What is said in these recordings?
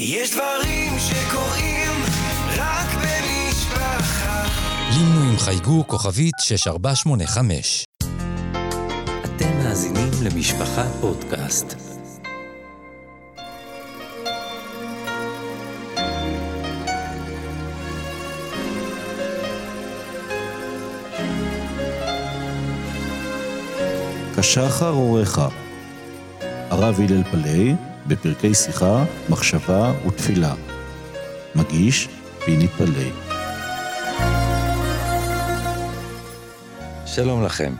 יש דברים שקורים רק במשפחה. לינו עם חייגו כוכבית 6485. אתם מאזינים למשפחה פודקאסט. כשחר אורך, הרב הלל פלאי, בפרקי שיחה, מחשבה ותפילה. מגיש, פיני פלאי. שלום לכם.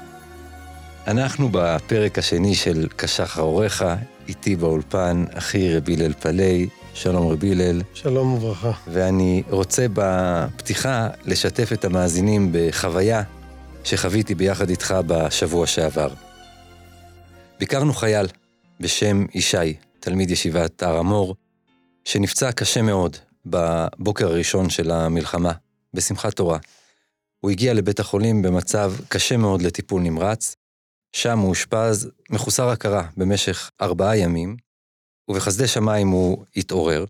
אנחנו בפרק השני של כשחר אורך, איתי באולפן אחי רבי הלל פלאי. שלום רבי הלל. שלום וברכה. ואני רוצה בפתיחה לשתף את המאזינים בחוויה שחוויתי ביחד איתך בשבוע שעבר. ביקרנו חייל בשם ישי, תלמיד ישיבת הר המור, שנפצע קשה מאוד בבוקר הראשון של המלחמה, בשמחת תורה. הוא הגיע לבית החולים במצב קשה מאוד לטיפול נמרץ, שם הוא אושפז מחוסר הכרה במשך ארבעה ימים, ובחסדי שמיים הוא התעורר,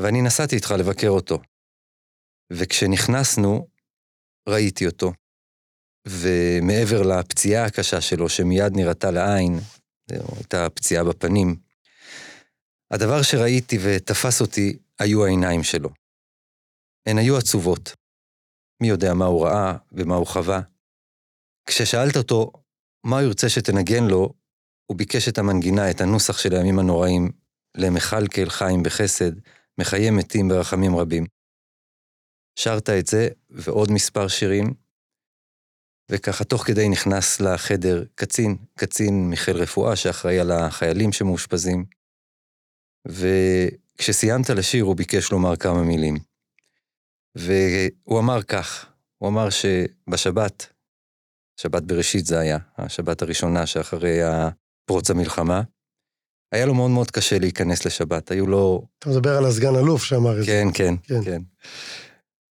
ואני נסעתי איתך לבקר אותו. וכשנכנסנו, ראיתי אותו, ומעבר לפציעה הקשה שלו, שמיד נראתה לעין, הייתה פציעה בפנים, הדבר שראיתי ותפס אותי היו העיניים שלו. הן היו עצובות. מי יודע מה הוא ראה ומה הוא חווה. כששאלת אותו מה הוא ירצה שתנגן לו, הוא ביקש את המנגינה, את הנוסח של הימים הנוראים, למכלכל חיים בחסד, מחיי מתים ברחמים רבים. שרת את זה ועוד מספר שירים, וככה תוך כדי נכנס לחדר קצין, קצין מחיל רפואה שאחראי על החיילים שמאושפזים, וכשסיימת לשיר הוא ביקש לומר כמה מילים. והוא אמר כך, הוא אמר שבשבת, שבת בראשית זה היה, השבת הראשונה שאחרי פרוץ המלחמה, היה לו מאוד מאוד קשה להיכנס לשבת, היו לו... אתה מדבר על הסגן אלוף שאמר את זה. כן, כן, כן. כן.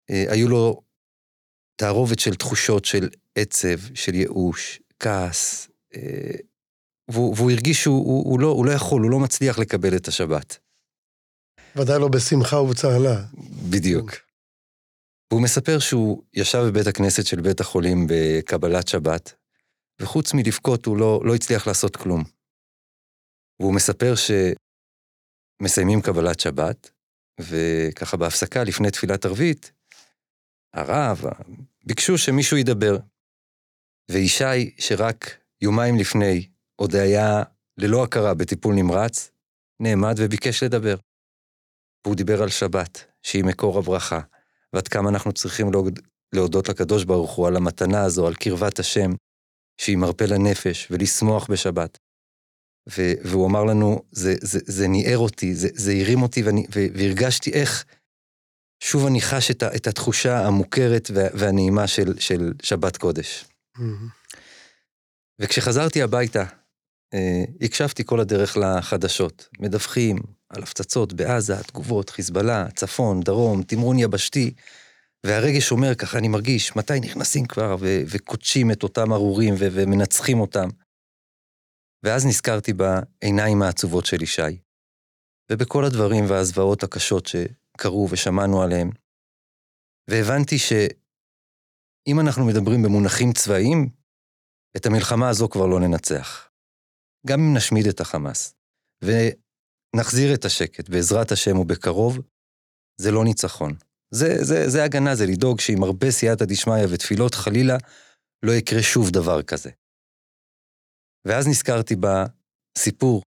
היו לו תערובת של תחושות של עצב, של ייאוש, כעס, אה, והוא, והוא הרגיש שהוא הוא, הוא לא, הוא לא יכול, הוא לא מצליח לקבל את השבת. ודאי לא בשמחה ובצהלה. בדיוק. והוא מספר שהוא ישב בבית הכנסת של בית החולים בקבלת שבת, וחוץ מלבכות הוא לא, לא הצליח לעשות כלום. והוא מספר שמסיימים קבלת שבת, וככה בהפסקה לפני תפילת ערבית, הרב, ביקשו שמישהו ידבר. וישי, שרק יומיים לפני עוד היה ללא הכרה בטיפול נמרץ, נעמד וביקש לדבר. והוא דיבר על שבת, שהיא מקור הברכה, ועד כמה אנחנו צריכים להודות לקדוש ברוך הוא על המתנה הזו, על קרבת השם, שהיא מרפא לנפש, ולשמוח בשבת. ו- והוא אמר לנו, זה, זה, זה ניער אותי, זה, זה הרים אותי, ואני, והרגשתי איך שוב אני חש את, את התחושה המוכרת והנעימה של, של שבת קודש. Mm-hmm. וכשחזרתי הביתה, הקשבתי כל הדרך לחדשות. מדווחים על הפצצות בעזה, תגובות, חיזבאללה, צפון, דרום, תמרון יבשתי, והרגש אומר ככה, אני מרגיש, מתי נכנסים כבר ו- וקודשים את אותם ארורים ו- ומנצחים אותם. ואז נזכרתי בעיניים העצובות של ישי, ובכל הדברים והזוועות הקשות שקרו ושמענו עליהם. והבנתי שאם אנחנו מדברים במונחים צבאיים, את המלחמה הזו כבר לא ננצח. גם אם נשמיד את החמאס, ונחזיר את השקט בעזרת השם ובקרוב, זה לא ניצחון. זה, זה, זה הגנה, זה לדאוג שעם הרבה סייעתא דשמיא ותפילות, חלילה, לא יקרה שוב דבר כזה. ואז נזכרתי בסיפור,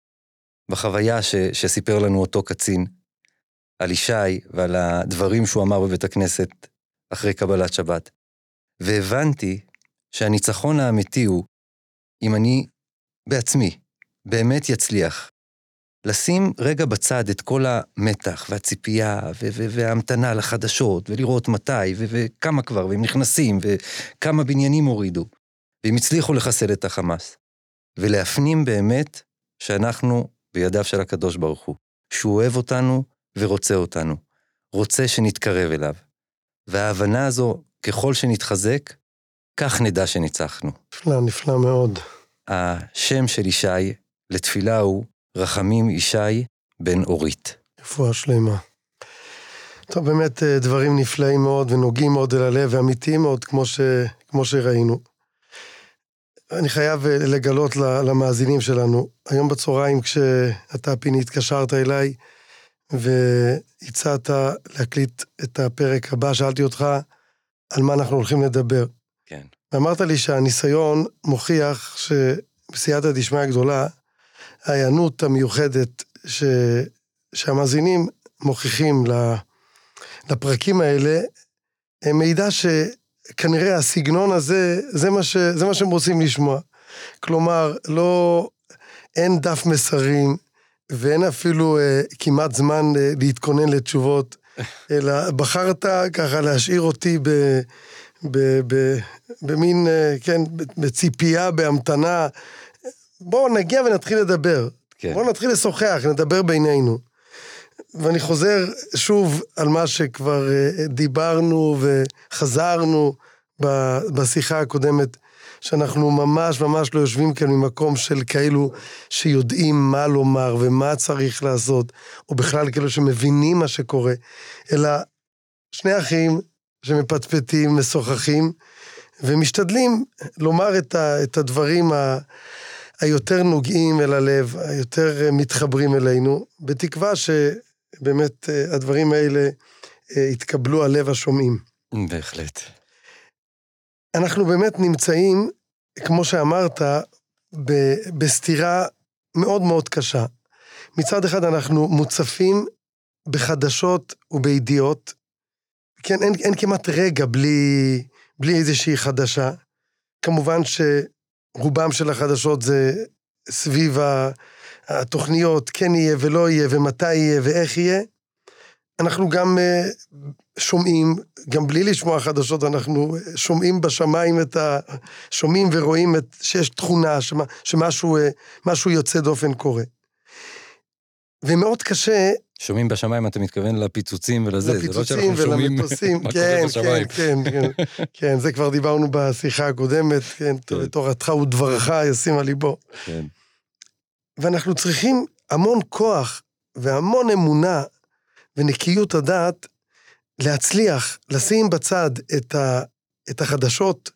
בחוויה ש, שסיפר לנו אותו קצין, על ישי ועל הדברים שהוא אמר בבית הכנסת אחרי קבלת שבת. והבנתי שהניצחון האמיתי הוא אם אני בעצמי באמת יצליח לשים רגע בצד את כל המתח והציפייה וההמתנה לחדשות ולראות מתי וכמה כבר, והם נכנסים וכמה בניינים הורידו, והם הצליחו לחסל את החמאס. ולהפנים באמת שאנחנו בידיו של הקדוש ברוך הוא, שהוא אוהב אותנו ורוצה אותנו, רוצה שנתקרב אליו. וההבנה הזו, ככל שנתחזק, כך נדע שניצחנו. נפלא, נפלא מאוד. השם של ישי לתפילה הוא רחמים ישי בן אורית. רפואה שלמה. טוב, באמת אה, דברים נפלאים מאוד ונוגעים מאוד אל הלב ואמיתיים מאוד, כמו, ש, כמו שראינו. אני חייב אה, לגלות למאזינים שלנו, היום בצהריים כשאתה, פיני, התקשרת אליי והצעת להקליט את הפרק הבא, שאלתי אותך על מה אנחנו הולכים לדבר. כן. ואמרת לי שהניסיון מוכיח שבסייעתא דשמיא הגדולה, ההיענות המיוחדת ש... שהמאזינים מוכיחים לפרקים האלה, מעידה שכנראה הסגנון הזה, זה מה, ש... זה מה שהם רוצים לשמוע. כלומר, לא, אין דף מסרים, ואין אפילו אה, כמעט זמן אה, להתכונן לתשובות, אלא בחרת ככה להשאיר אותי ב... ב, ב, במין, אה, כן, בציפייה, בהמתנה. בואו נגיע ונתחיל לדבר. כן. בואו נתחיל לשוחח, נדבר בינינו. ואני חוזר שוב על מה שכבר אה, דיברנו וחזרנו בשיחה הקודמת, שאנחנו ממש ממש לא יושבים כאן ממקום של כאלו שיודעים מה לומר ומה צריך לעשות, או בכלל כאלו שמבינים מה שקורה, אלא שני אחים שמפטפטים, משוחחים, ומשתדלים לומר את, ה, את הדברים ה, היותר נוגעים אל הלב, היותר מתחברים אלינו, בתקווה שבאמת אה, הדברים האלה אה, יתקבלו על לב השומעים. בהחלט. אנחנו באמת נמצאים, כמו שאמרת, ב, בסתירה מאוד מאוד קשה. מצד אחד אנחנו מוצפים בחדשות ובידיעות כן, אין, אין כמעט רגע בלי, בלי איזושהי חדשה. כמובן שרובם של החדשות זה סביב התוכניות, כן יהיה ולא יהיה, ומתי יהיה ואיך יהיה. אנחנו גם אה, שומעים, גם בלי לשמוע חדשות, אנחנו שומעים בשמיים את ה... שומעים ורואים את, שיש תכונה, שמה, שמשהו אה, יוצא דופן קורה. ומאוד קשה שומעים בשמיים, אתה מתכוון לפיצוצים ולזה, זה לא שאנחנו שומעים ולמטוסים, כן, כן, כן, כן, כן, זה כבר דיברנו בשיחה הקודמת, כן, כן. תורתך ודברך ישים על ליבו. כן. ואנחנו צריכים המון כוח והמון אמונה ונקיות הדעת להצליח לשים בצד את, ה, את החדשות,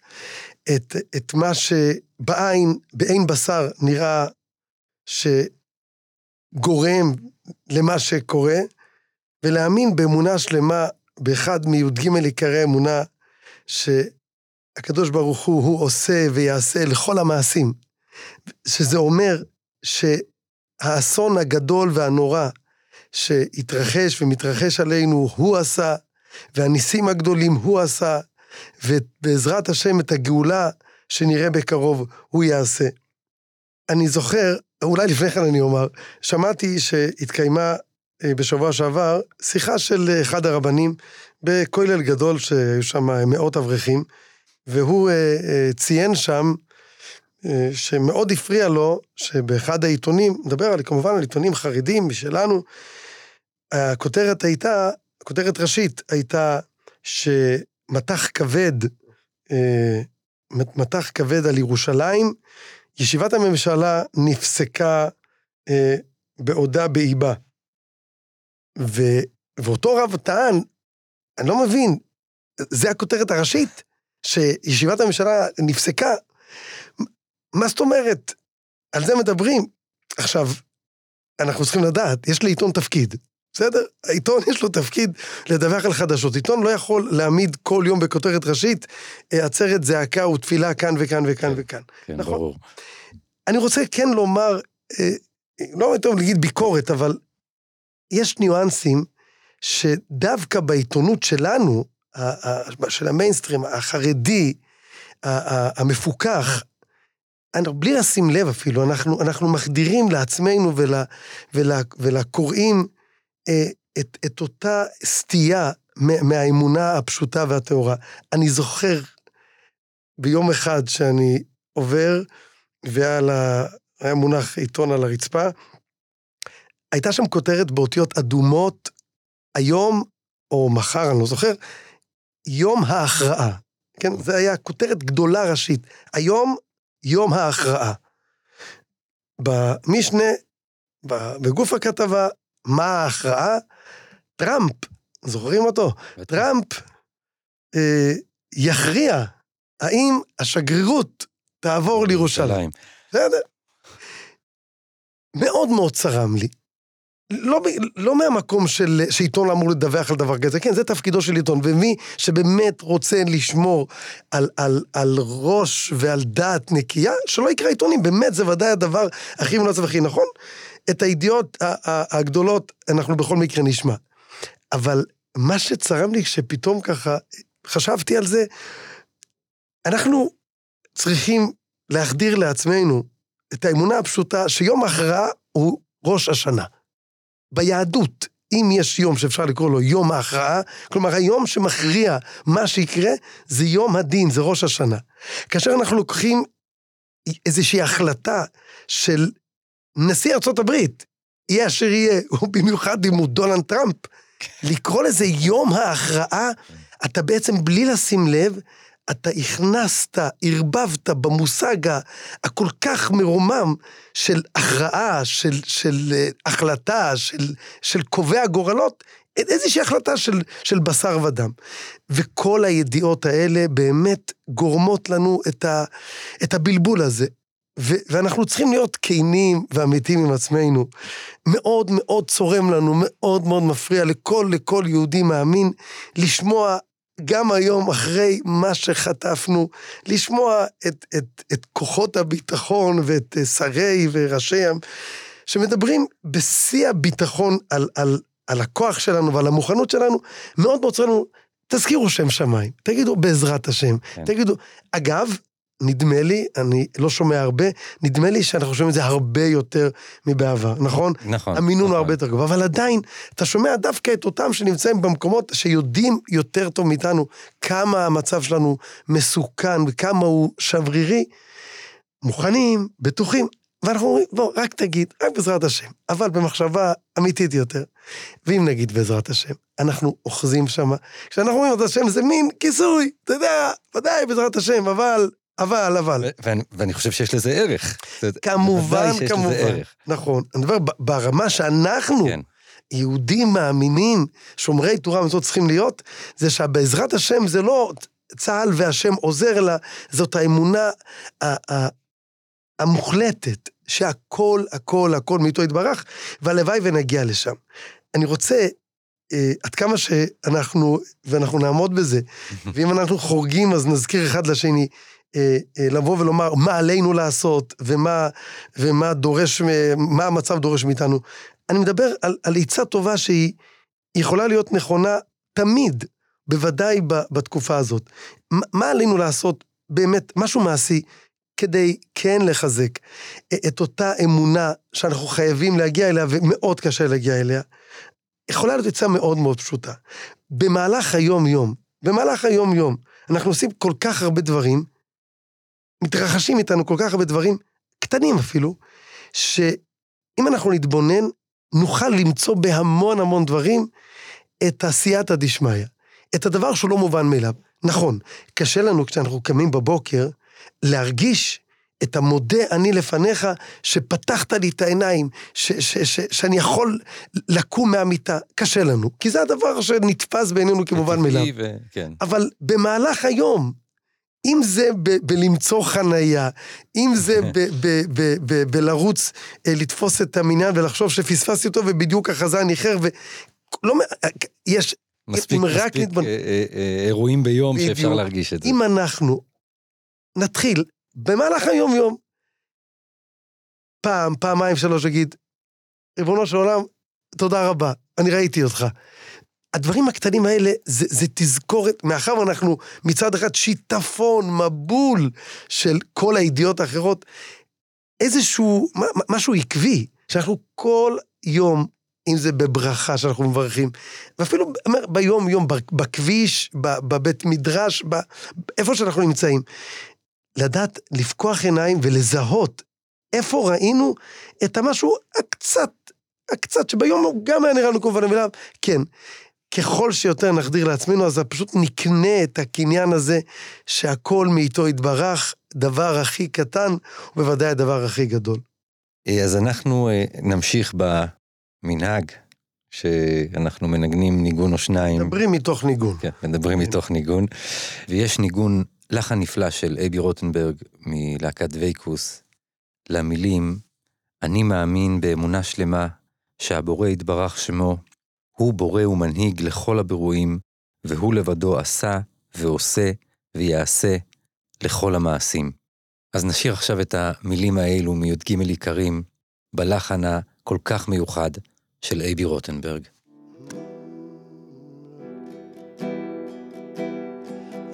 את, את מה שבעין, בעין בשר נראה שגורם למה שקורה, ולהאמין באמונה שלמה באחד מי"ג עיקרי אמונה, שהקדוש ברוך הוא, הוא עושה ויעשה לכל המעשים. שזה אומר שהאסון הגדול והנורא שהתרחש ומתרחש עלינו, הוא עשה, והניסים הגדולים הוא עשה, ובעזרת השם את הגאולה שנראה בקרוב, הוא יעשה. אני זוכר אולי לפני כן אני אומר, שמעתי שהתקיימה אה, בשבוע שעבר שיחה של אחד הרבנים בכולל גדול שהיו שם מאות אברכים, והוא אה, אה, ציין שם שמאוד הפריע לו שבאחד העיתונים, מדבר על, כמובן על עיתונים חרדים משלנו, הכותרת הייתה, כותרת ראשית הייתה שמטח כבד, מטח כבד על ירושלים, ישיבת הממשלה נפסקה אה, בעודה באיבה. ו, ואותו רב טען, אני לא מבין, זה הכותרת הראשית, שישיבת הממשלה נפסקה. מה זאת אומרת? על זה מדברים. עכשיו, אנחנו צריכים לדעת, יש לעיתון תפקיד, בסדר? העיתון יש לו תפקיד לדווח על חדשות. עיתון לא יכול להעמיד כל יום בכותרת ראשית אה, עצרת זעקה ותפילה כאן וכאן וכאן כן, וכאן. כן, נכון? ברור. אני רוצה כן לומר, אה, לא יותר להגיד ביקורת, אבל יש ניואנסים שדווקא בעיתונות שלנו, של המיינסטרים, החרדי, המפוקח, בלי לשים לב אפילו, אנחנו, אנחנו מחדירים לעצמנו ול, ול, ולקוראים את, את אותה סטייה מהאמונה הפשוטה והטהורה. אני זוכר ביום אחד שאני עובר, ועל ה... מונח עיתון על הרצפה, הייתה שם כותרת באותיות אדומות, היום, או מחר, אני לא זוכר, יום ההכרעה. כן, זה היה כותרת גדולה ראשית. היום, יום ההכרעה. במשנה, בגוף הכתבה, מה ההכרעה? טראמפ, זוכרים אותו? טראמפ אה, יכריע האם השגרירות תעבור לירושלים. בסדר. מאוד מאוד צרם לי. לא, לא מהמקום של שעיתון אמור לדווח על דבר כזה, כן, זה תפקידו של עיתון, ומי שבאמת רוצה לשמור על, על, על ראש ועל דעת נקייה, שלא יקרא עיתונים, באמת, זה ודאי הדבר הכי מומלץ והכי נכון. את הידיעות הגדולות אנחנו בכל מקרה נשמע. אבל מה שצרם לי שפתאום ככה חשבתי על זה, אנחנו צריכים להחדיר לעצמנו את האמונה הפשוטה שיום ההכרעה הוא ראש השנה. ביהדות, אם יש יום שאפשר לקרוא לו יום ההכרעה, כלומר היום שמכריע מה שיקרה, זה יום הדין, זה ראש השנה. כאשר אנחנו לוקחים איזושהי החלטה של נשיא ארצות הברית, יהיה אשר יהיה, ובמיוחד אם הוא דונלד טראמפ, לקרוא לזה יום ההכרעה, אתה בעצם בלי לשים לב, אתה הכנסת, ערבבת במושג הכל כך מרומם של הכרעה, של, של אה, החלטה, של, של קובע גורלות, איזושהי החלטה של, של בשר ודם. וכל הידיעות האלה באמת גורמות לנו את, ה, את הבלבול הזה. ו- ואנחנו צריכים להיות כנים ואמיתיים עם עצמנו. מאוד מאוד צורם לנו, מאוד מאוד מפריע לכל, לכל יהודי מאמין לשמוע גם היום, אחרי מה שחטפנו, לשמוע את, את, את כוחות הביטחון ואת אה, שרי וראשיהם, שמדברים בשיא הביטחון על, על, על הכוח שלנו ועל המוכנות שלנו, מאוד מאוד לנו, תזכירו שם שמיים, תגידו בעזרת השם, כן. תגידו, אגב, נדמה לי, אני לא שומע הרבה, נדמה לי שאנחנו שומעים את זה הרבה יותר מבעבר, נכון? נכון. המינון הוא נכון. הרבה יותר גבוה, אבל עדיין, אתה שומע דווקא את אותם שנמצאים במקומות שיודעים יותר טוב מאיתנו כמה המצב שלנו מסוכן וכמה הוא שברירי, מוכנים, בטוחים, ואנחנו אומרים, בוא, רק תגיד, רק בעזרת השם, אבל במחשבה אמיתית יותר. ואם נגיד בעזרת השם, אנחנו אוחזים שמה, כשאנחנו אומרים בעזרת השם זה מין כיסוי, אתה יודע, ודאי בעזרת השם, אבל, אבל, אבל. ואני, ואני חושב שיש לזה ערך. כמובן, שיש לזה כמובן. ערך. נכון. אני מדבר ברמה שאנחנו, כן. יהודים מאמינים, שומרי תורה ומצוות צריכים להיות, זה שבעזרת השם זה לא צה"ל והשם עוזר לה, זאת האמונה ה- ה- המוחלטת, שהכל, הכל, הכל מאיתו יתברך, והלוואי ונגיע לשם. אני רוצה, אה, עד כמה שאנחנו, ואנחנו נעמוד בזה, ואם אנחנו חורגים אז נזכיר אחד לשני, לבוא ולומר מה עלינו לעשות, ומה, ומה דורש, מה המצב דורש מאיתנו. אני מדבר על, על עצה טובה שהיא יכולה להיות נכונה תמיד, בוודאי ב, בתקופה הזאת. מה, מה עלינו לעשות באמת, משהו מעשי, כדי כן לחזק את אותה אמונה שאנחנו חייבים להגיע אליה, ומאוד קשה להגיע אליה, יכולה להיות עצה מאוד מאוד פשוטה. במהלך היום-יום, במהלך היום-יום, אנחנו עושים כל כך הרבה דברים, מתרחשים איתנו כל כך הרבה דברים, קטנים אפילו, שאם אנחנו נתבונן, נוכל למצוא בהמון המון דברים את הסייעתא דשמיא, את הדבר שהוא לא מובן מאליו. נכון, קשה לנו כשאנחנו קמים בבוקר להרגיש את המודה אני לפניך, שפתחת לי את העיניים, ש- ש- ש- שאני יכול לקום מהמיטה. קשה לנו, כי זה הדבר שנתפס בעינינו כמובן מאליו. ו- כן. אבל במהלך היום, אם זה ב- בלמצוא חנייה, אם זה ב- ב- ב- בלרוץ, אה, לתפוס את המניין ולחשוב שפספסתי אותו ובדיוק החזן איחר, ולא, אה, יש, מספיק, מספיק נתבונן- אה, אירועים ביום שאפשר בדיוק. להרגיש את זה. אם אנחנו נתחיל במהלך היום-יום, פעם, פעמיים, שלוש, להגיד, ריבונו של עולם, תודה רבה, אני ראיתי אותך. הדברים הקטנים האלה זה, זה תזכורת, מאחר ואנחנו מצד אחד שיטפון, מבול של כל הידיעות האחרות, איזשהו, משהו עקבי, שאנחנו כל יום, אם זה בברכה שאנחנו מברכים, ואפילו ביום-יום, בכביש, בבית מדרש, איפה שאנחנו נמצאים, לדעת לפקוח עיניים ולזהות איפה ראינו את המשהו הקצת, הקצת, שביום הוא גם היה נראה לנו כמובן מאליו, כן. ככל שיותר נחדיר לעצמנו, אז פשוט נקנה את הקניין הזה, שהכל מאיתו יתברך, דבר הכי קטן, ובוודאי הדבר הכי גדול. אה, אז אנחנו אה, נמשיך במנהג שאנחנו מנגנים ניגון או שניים. מדברים מתוך ניגון. כן, מדברים מתוך ניגון. ויש ניגון, לחן נפלא של אייבי רוטנברג מלהקת וייקוס, למילים, אני מאמין באמונה שלמה שהבורא יתברך שמו, הוא בורא ומנהיג לכל הבירואים, והוא לבדו עשה ועושה ויעשה לכל המעשים. אז נשאיר עכשיו את המילים האלו מי"ג עיקרים בלחן הכל כך מיוחד של אייבי רוטנברג.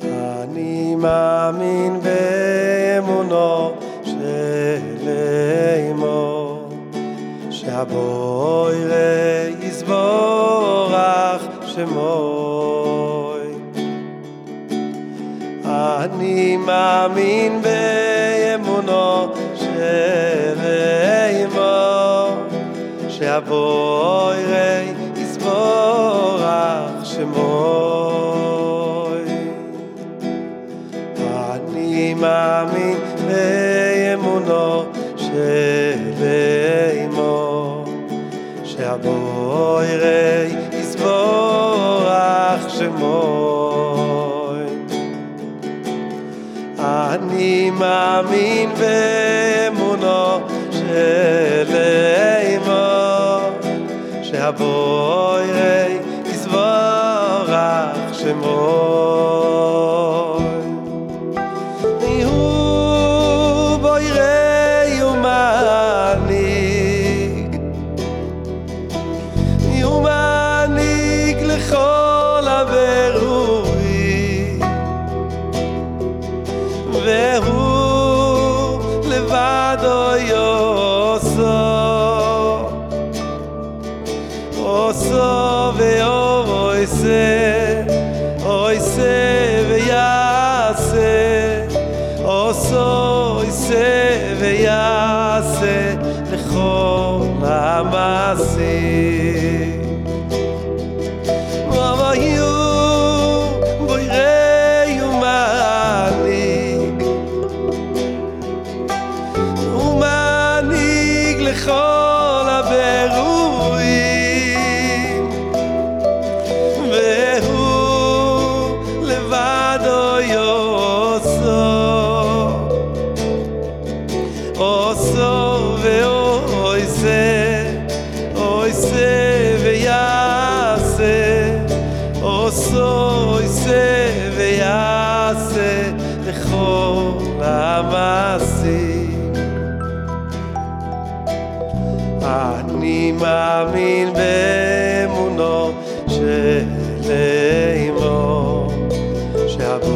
אני מאמין באמונו שהבוירי יסבורך שמוי. אני מאמין באמונו של אמו, שהבוירי יסבורך שמוי. אני מאמין שהבוירי יסבורך שמוי. אני מאמין באמונו של אמו, שהבוירי יסבורך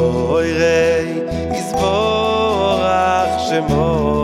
שהבוירי יסבורך שמוי.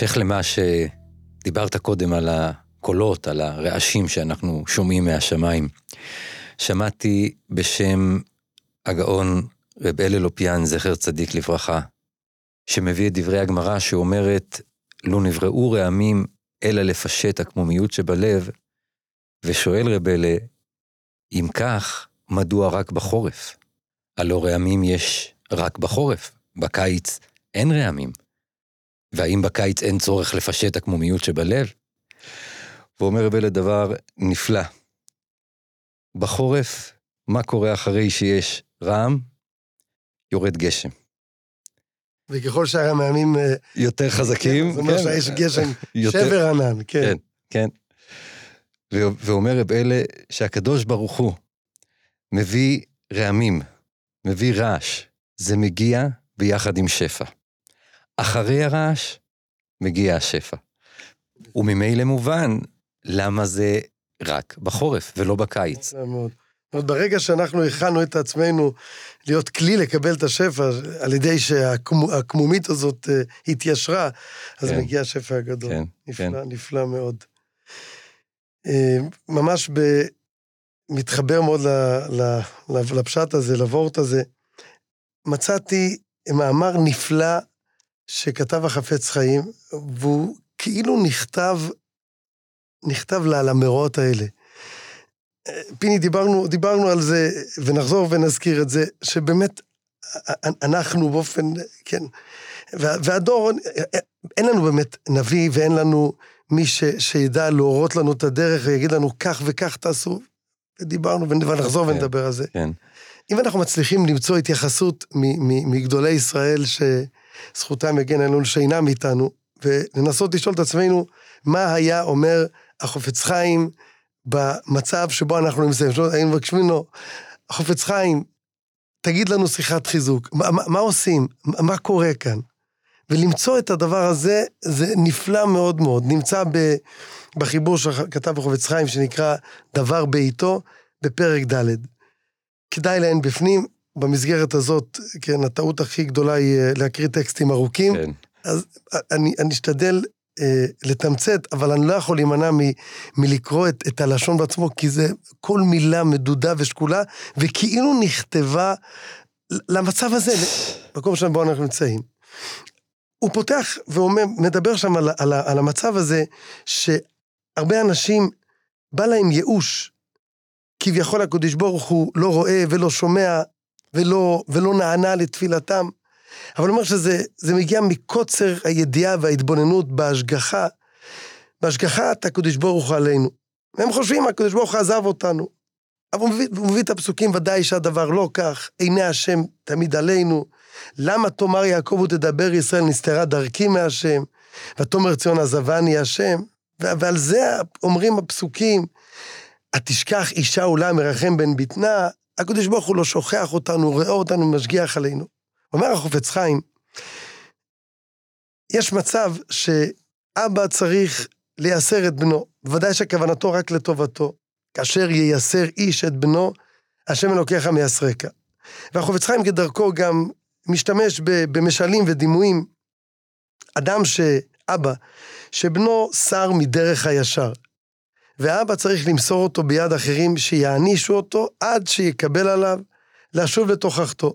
בהמשך למה שדיברת קודם על הקולות, על הרעשים שאנחנו שומעים מהשמיים, שמעתי בשם הגאון רב אלה לופיאן, זכר צדיק לברכה, שמביא את דברי הגמרא שאומרת, לו נבראו רעמים אלא לפשט הקמומיות שבלב, ושואל רב אלה, אם כך, מדוע רק בחורף? הלא רעמים יש רק בחורף, בקיץ אין רעמים. והאם בקיץ אין צורך לפשט הקמומיות שבלב? ואומר רב אלה דבר נפלא. בחורף, מה קורה אחרי שיש רעם? יורד גשם. וככל שהרעמים... אה, יותר חזקים. זה אומר כן. שיש גשם, יותר- שבר ענן, כן. כן, כן. ו- ואומר רב אלה שהקדוש ברוך הוא מביא רעמים, מביא רעש, זה מגיע ביחד עם שפע. אחרי הרעש מגיע השפע. וממילא מובן למה זה רק בחורף ולא בקיץ. מאוד. זאת אומרת, ברגע שאנחנו הכנו את עצמנו להיות כלי לקבל את השפע, על ידי שהקמומית הזאת אה, התיישרה, אז כן. מגיע השפע הגדול. כן, נפלא, נפלא מאוד. אה, ממש ב... מתחבר מאוד ל, ל, ל, לפשט הזה, לוורט הזה. מצאתי מאמר נפלא שכתב החפץ חיים, והוא כאילו נכתב, נכתב לה, למאורעות האלה. אה, פיני, דיברנו, דיברנו על זה, ונחזור ונזכיר את זה, שבאמת אה, אנחנו באופן, כן, וה- והדור, אה, אין לנו באמת נביא ואין לנו מי ש, שידע להורות לנו את הדרך ויגיד לנו כך וכך תעשו. ודיברנו ונ- ונחזור כן. ונדבר על זה. כן, אם אנחנו מצליחים למצוא התייחסות מגדולי ישראל שזכותם יגן עלינו שאינם איתנו, ולנסות לשאול את עצמנו מה היה אומר החופץ חיים במצב שבו אנחנו נמצאים. היינו מבקשים ממנו, החופץ חיים, תגיד לנו שיחת חיזוק, מה, מה, מה עושים? מה, מה קורה כאן? ולמצוא את הדבר הזה, זה נפלא מאוד מאוד. נמצא ב, בחיבור שכתב החופץ חיים, שנקרא דבר בעיתו, בפרק ד'. כדאי לעיין בפנים. במסגרת הזאת, כן, הטעות הכי גדולה היא אה, להקריא טקסטים ארוכים. כן, אז אני, אני אשתדל אה, לתמצת, אבל אני לא יכול להימנע מ, מלקרוא את, את הלשון בעצמו, כי זה כל מילה מדודה ושקולה, וכאילו נכתבה למצב הזה, למקום שבו אנחנו נמצאים. הוא פותח ואומר, מדבר שם על, על, על המצב הזה, שהרבה אנשים, בא להם ייאוש. כביכול הקדוש ברוך הוא לא רואה ולא שומע ולא, ולא נענה לתפילתם. אבל הוא אומר שזה זה מגיע מקוצר הידיעה וההתבוננות בהשגחה, בהשגחת הקדוש ברוך הוא עלינו. והם חושבים, הקדוש ברוך הוא עזב אותנו. אבל הוא מביא, הוא מביא את הפסוקים, ודאי שהדבר לא כך, עיני השם תמיד עלינו. למה תאמר יעקב ותדבר ישראל נסתרה דרכי מהשם, ותאמר ציון עזבני השם. ועל זה אומרים הפסוקים, התשכח אישה אולי מרחם בן בטנה, הקדוש ברוך הוא לא שוכח אותנו, רואה אותנו, משגיח עלינו. אומר החופץ חיים, יש מצב שאבא צריך לייסר את בנו, בוודאי שכוונתו רק לטובתו. כאשר ייסר איש את בנו, השם אלוקיך מייסרך. והחופץ חיים כדרכו גם משתמש במשלים ודימויים. אדם שאבא, שבנו שר מדרך הישר, ואבא צריך למסור אותו ביד אחרים שיענישו אותו עד שיקבל עליו לשוב לתוכחתו.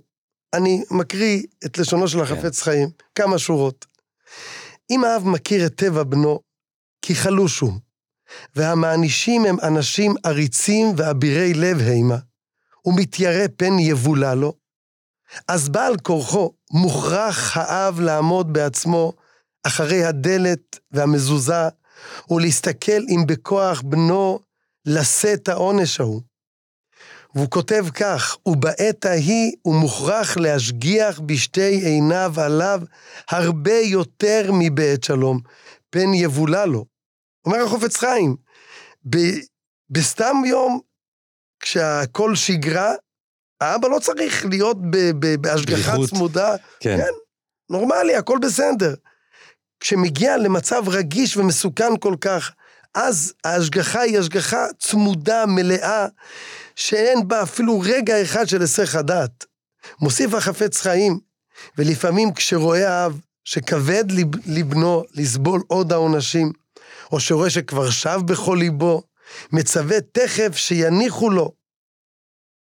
אני מקריא את לשונו של החפץ חיים, כמה שורות. אם האב מכיר את טבע בנו, כי חלוש הוא, והמענישים הם אנשים עריצים ואבירי לב הימה, ומתיירא פן יבולע לו, אז בעל כורחו מוכרח האב לעמוד בעצמו אחרי הדלת והמזוזה, ולהסתכל אם בכוח בנו לשאת העונש ההוא. והוא כותב כך, ובעת ההיא הוא מוכרח להשגיח בשתי עיניו עליו הרבה יותר מבעת שלום, פן יבולע לו. אומר החופץ חיים, ב- בסתם יום, כשהכל שגרה, האבא לא צריך להיות ב- ב- בהשגחה דריכות. צמודה. כן, כן. נורמלי, הכל בסדר. כשמגיע למצב רגיש ומסוכן כל כך, אז ההשגחה היא השגחה צמודה, מלאה, שאין בה אפילו רגע אחד של היסח הדעת. מוסיף החפץ חיים, ולפעמים כשרואה האב שכבד לבנו לסבול עוד העונשים, או שרואה שכבר שב בכל ליבו, מצווה תכף שיניחו לו.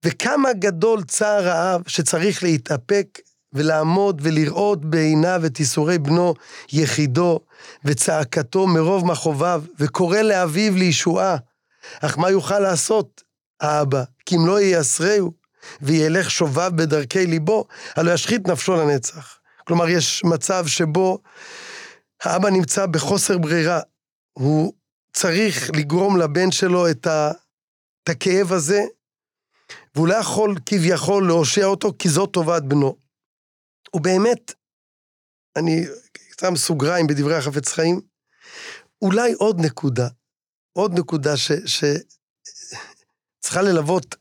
וכמה גדול צער האב שצריך להתאפק ולעמוד ולראות בעיניו את ייסורי בנו יחידו וצעקתו מרוב מכאוביו, וקורא לאביו לישועה. אך מה יוכל לעשות האבא? כי אם לא ייסרהו וילך שובב בדרכי ליבו, הלא ישחית נפשו לנצח. כלומר, יש מצב שבו האבא נמצא בחוסר ברירה. הוא צריך לגרום לבן שלו את, ה... את הכאב הזה, והוא לא יכול כביכול להושיע אותו, כי זאת טובת בנו. ובאמת, אני שם סוגריים בדברי החפץ חיים, אולי עוד נקודה, עוד נקודה ש... ש... ללוות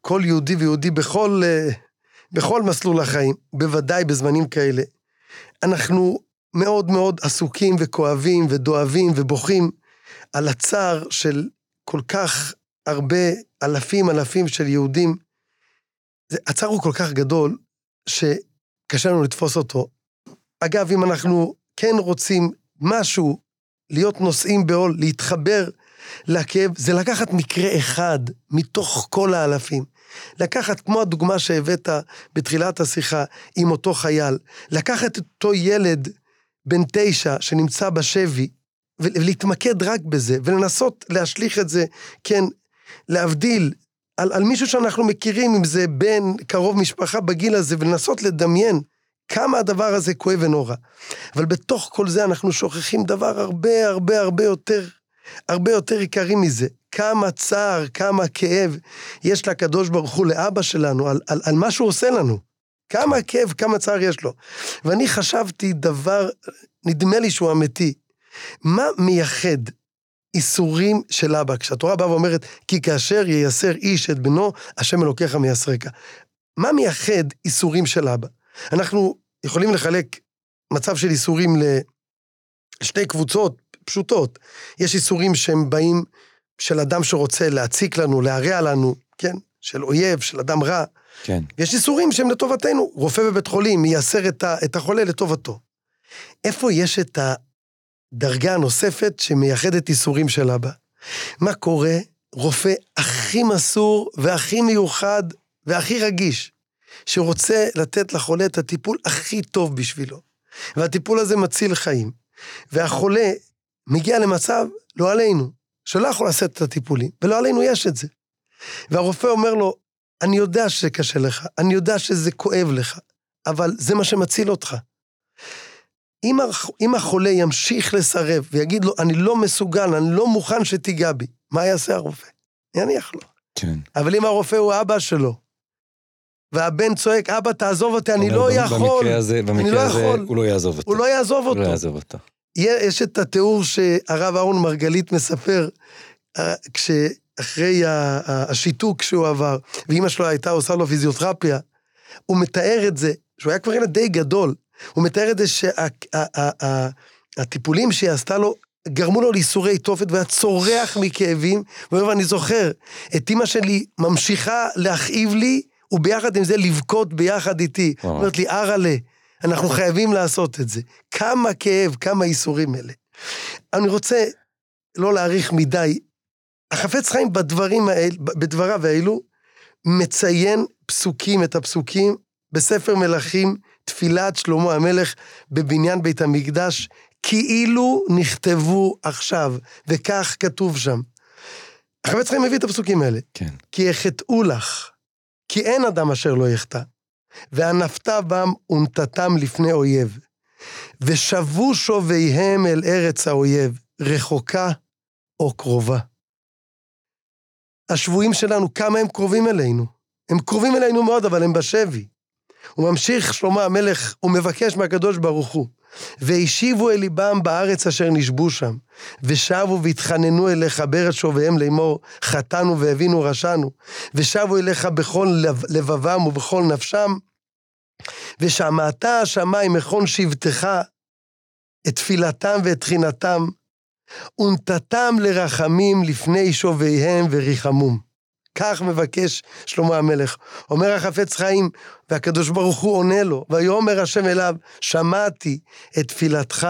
כל יהודי ויהודי בכל, אה, בכל מסלול החיים, בוודאי בזמנים כאלה. אנחנו מאוד מאוד עסוקים וכואבים ודואבים ובוכים על הצער של כל כך הרבה אלפים אלפים של יהודים. הצער הוא כל כך גדול, שקשה לנו לתפוס אותו. אגב, אם אנחנו כן רוצים משהו, להיות נושאים בעול, להתחבר לכאב, זה לקחת מקרה אחד מתוך כל האלפים. לקחת, כמו הדוגמה שהבאת בתחילת השיחה עם אותו חייל, לקחת את אותו ילד בן תשע שנמצא בשבי, ולהתמקד רק בזה, ולנסות להשליך את זה, כן, להבדיל על, על מישהו שאנחנו מכירים, אם זה בן, קרוב משפחה בגיל הזה, ולנסות לדמיין כמה הדבר הזה כואב ונורא. אבל בתוך כל זה אנחנו שוכחים דבר הרבה הרבה הרבה יותר, הרבה יותר עיקרי מזה. כמה צער, כמה כאב יש לקדוש ברוך הוא, לאבא שלנו, על, על, על מה שהוא עושה לנו. כמה כאב, כמה צער יש לו. ואני חשבתי דבר, נדמה לי שהוא אמיתי. מה מייחד איסורים של אבא? כשהתורה באה ואומרת, כי כאשר ייסר איש את בנו, השם אלוקיך מייסרק. מה מייחד איסורים של אבא? אנחנו יכולים לחלק מצב של איסורים לשתי קבוצות פשוטות. יש איסורים שהם באים של אדם שרוצה להציק לנו, להרע לנו, כן? של אויב, של אדם רע. כן. יש איסורים שהם לטובתנו. רופא בבית חולים מייסר את, ה, את החולה לטובתו. איפה יש את הדרגה הנוספת שמייחדת איסורים של אבא? מה קורה? רופא הכי מסור והכי מיוחד והכי רגיש, שרוצה לתת לחולה את הטיפול הכי טוב בשבילו. והטיפול הזה מציל חיים. והחולה מגיע למצב, לא עלינו, שלא יכול לשאת את הטיפולים, ולא עלינו יש את זה. והרופא אומר לו, אני יודע שזה קשה לך, אני יודע שזה כואב לך, אבל זה מה שמציל אותך. אם, הח- אם החולה ימשיך לסרב ויגיד לו, אני לא מסוגל, אני לא מוכן שתיגע בי, מה יעשה הרופא? יניח לו. כן. אבל אם הרופא הוא אבא שלו, והבן צועק, אבא, תעזוב אותי, אני לא יכול, במקרה הזה, במקרה לא הזה, יכול. הוא לא יעזוב אותו. הוא לא יעזוב הוא אותו. לא יעזוב אותו. יש את התיאור שהרב אהרון מרגלית מספר, אה, כשאחרי השיתוק שהוא עבר, ואימא שלו הייתה עושה לו פיזיותרפיה, הוא מתאר את זה, שהוא היה כבר ילד די גדול, הוא מתאר את זה שהטיפולים שהיא עשתה לו, גרמו לו לייסורי תופת והיה צורח מכאבים, הוא אומר, אני זוכר, את אימא שלי ממשיכה להכאיב לי, וביחד עם זה לבכות ביחד איתי. וואו. אומרת לי, אראלה, אנחנו חייבים לעשות את זה. כמה כאב, כמה ייסורים אלה. אני רוצה לא להאריך מדי. החפץ חיים בדברים האל, בדבריו האלו, מציין פסוקים, את הפסוקים, בספר מלכים, תפילת שלמה המלך בבניין בית המקדש, כאילו נכתבו עכשיו, וכך כתוב שם. החפץ חיים מביא את הפסוקים האלה. כן. כי יחטאו לך, כי אין אדם אשר לא יחטא. והנפת בם ונתתם לפני אויב. ושבו שוביהם אל ארץ האויב, רחוקה או קרובה. השבויים שלנו, כמה הם קרובים אלינו? הם קרובים אלינו מאוד, אבל הם בשבי. הוא ממשיך, שלמה המלך, הוא מבקש מהקדוש ברוך הוא. והשיבו אל ליבם בארץ אשר נשבו שם, ושבו והתחננו אליך בארץ שוביהם לאמור, חטאנו והבינו רשענו, ושבו אליך בכל לב, לבבם ובכל נפשם, ושמעת השמיים מכון שבטך את תפילתם ואת תחינתם, ונתתם לרחמים לפני שוביהם וריחמום. כך מבקש שלמה המלך. אומר החפץ חיים, והקדוש ברוך הוא עונה לו, ויאמר השם אליו, שמעתי את תפילתך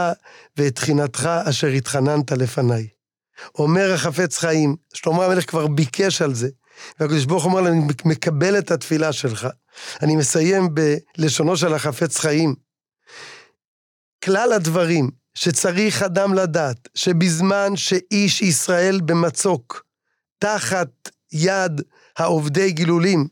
ואת תחינתך אשר התחננת לפניי. אומר החפץ חיים, שלמה המלך כבר ביקש על זה, והקדוש ברוך הוא אומר לו, אני מקבל את התפילה שלך. אני מסיים בלשונו של החפץ חיים. כלל הדברים שצריך אדם לדעת, שבזמן שאיש ישראל במצוק, תחת יד העובדי גילולים,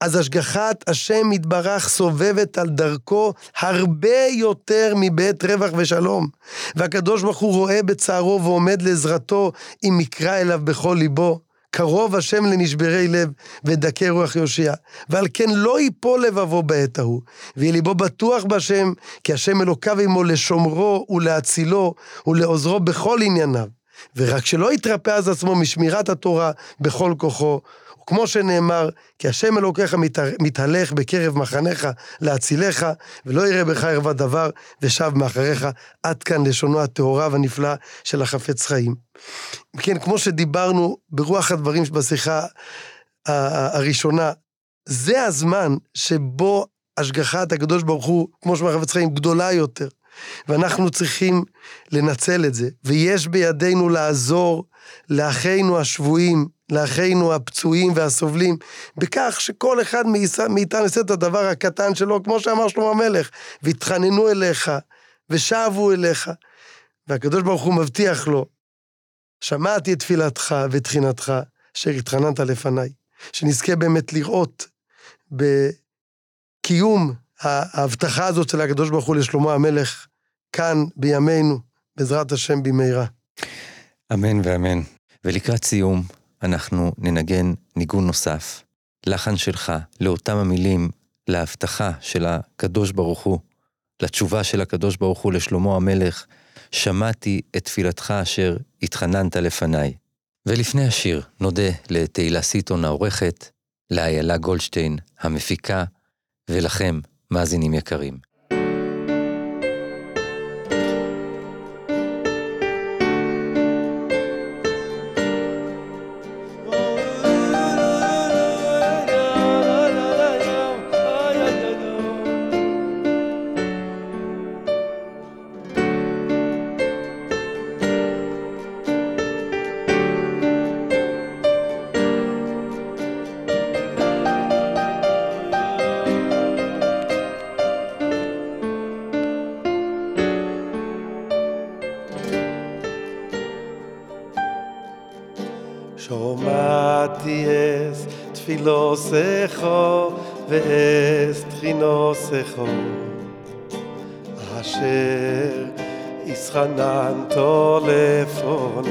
אז השגחת השם יתברך סובבת על דרכו הרבה יותר מבית רווח ושלום. והקדוש ברוך הוא רואה בצערו ועומד לעזרתו אם יקרא אליו בכל ליבו. קרוב השם לנשברי לב ודכא רוח יושיע. ועל כן לא ייפול לבבו בעת ההוא, ויהיה ליבו בטוח בהשם, כי השם אלוקיו עמו לשומרו ולהצילו ולעוזרו בכל ענייניו. ורק שלא יתרפא אז עצמו משמירת התורה בכל כוחו, כמו שנאמר, כי השם אלוקיך מתהלך בקרב מחניך להצילך, ולא יראה בך ערווה דבר, ושב מאחריך. עד כאן לשונו הטהורה והנפלאה של החפץ חיים. כן, כמו שדיברנו ברוח הדברים בשיחה הראשונה, זה הזמן שבו השגחת הקדוש ברוך הוא, כמו שאומר החפץ חיים, גדולה יותר. ואנחנו צריכים לנצל את זה, ויש בידינו לעזור לאחינו השבויים, לאחינו הפצועים והסובלים, בכך שכל אחד מאיתנו יעשה את הדבר הקטן שלו, כמו שאמר שלמה המלך, והתחננו אליך, ושבו אליך. והקדוש ברוך הוא מבטיח לו, שמעתי את תפילתך ואת תחינתך, אשר התחננת לפניי. שנזכה באמת לראות בקיום ההבטחה הזאת של הקדוש ברוך הוא לשלמה המלך, כאן בימינו, בעזרת השם במהרה. אמן ואמן. ולקראת סיום, אנחנו ננגן ניגון נוסף, לחן שלך, לאותם המילים, להבטחה של הקדוש ברוך הוא, לתשובה של הקדוש ברוך הוא לשלמה המלך, שמעתי את תפילתך אשר התחננת לפניי. ולפני השיר, נודה לתהילה סיטון העורכת, לאיילה גולדשטיין המפיקה, ולכם, מאזינים יקרים. תפילוסךו ואס תחינוסךו אשר יסחננתו לפוני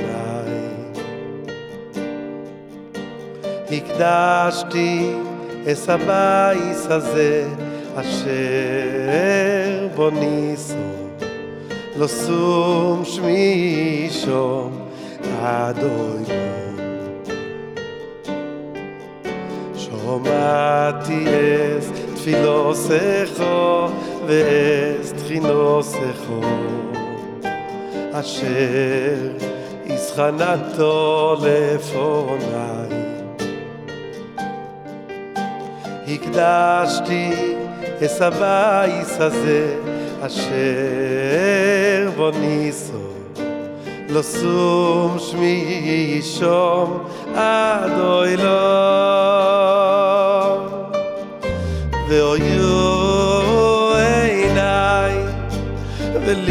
הקדשתי אס הבייס הזה אשר בו ניסו לא שום שמי שום אדוי שמעתי תפילוסךו ואס תחינוסךו אשר יסחננתו לפוני הקדשתי אס הבייס הזה אשר בו ניסו. לא שום שמי שום עד אוי לא ואויו עיניי אין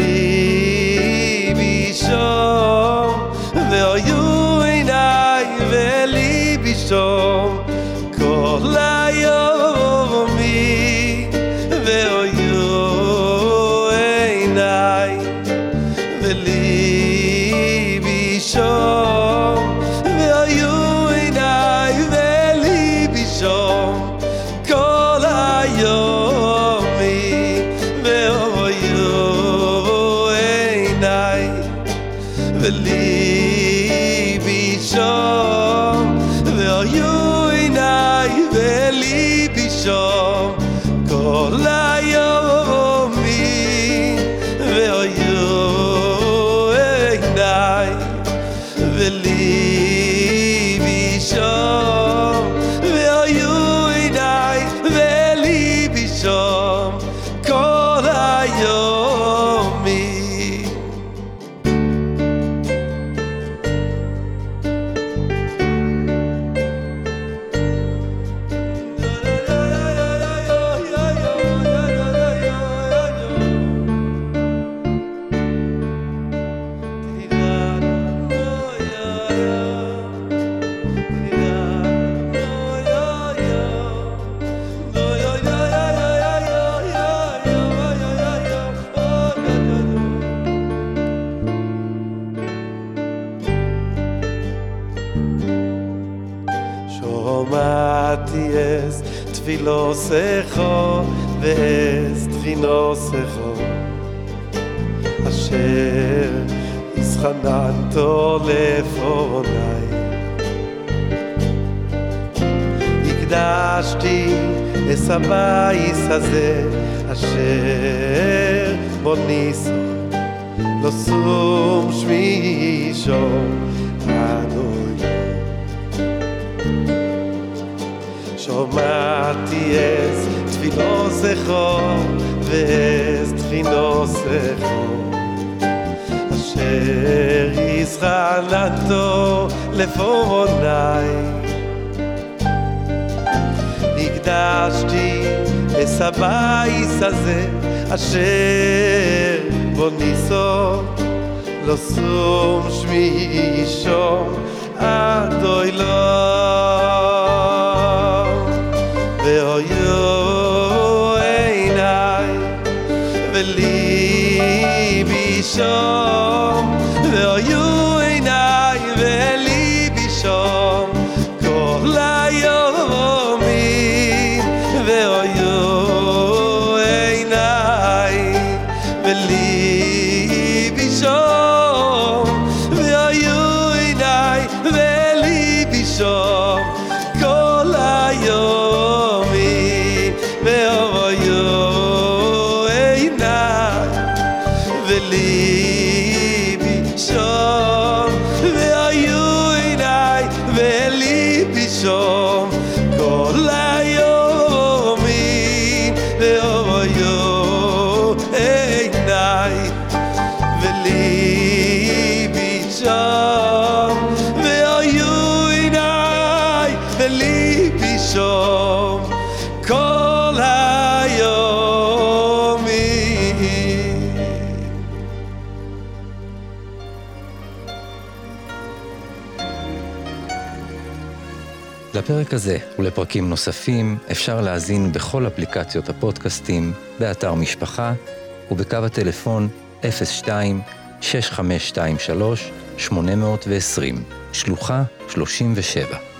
שומעתי את תפילו זכו ואת תפינו זכו אשר יזרענתו לפורוני הקדשתי את הבייס הזה אשר בו ניסו. לא סום שמי אישו עד לא. היו עיניי וליבי שם לפרק הזה ולפרקים נוספים אפשר להאזין בכל אפליקציות הפודקאסטים, באתר משפחה ובקו הטלפון 02-6523-820, שלוחה 37.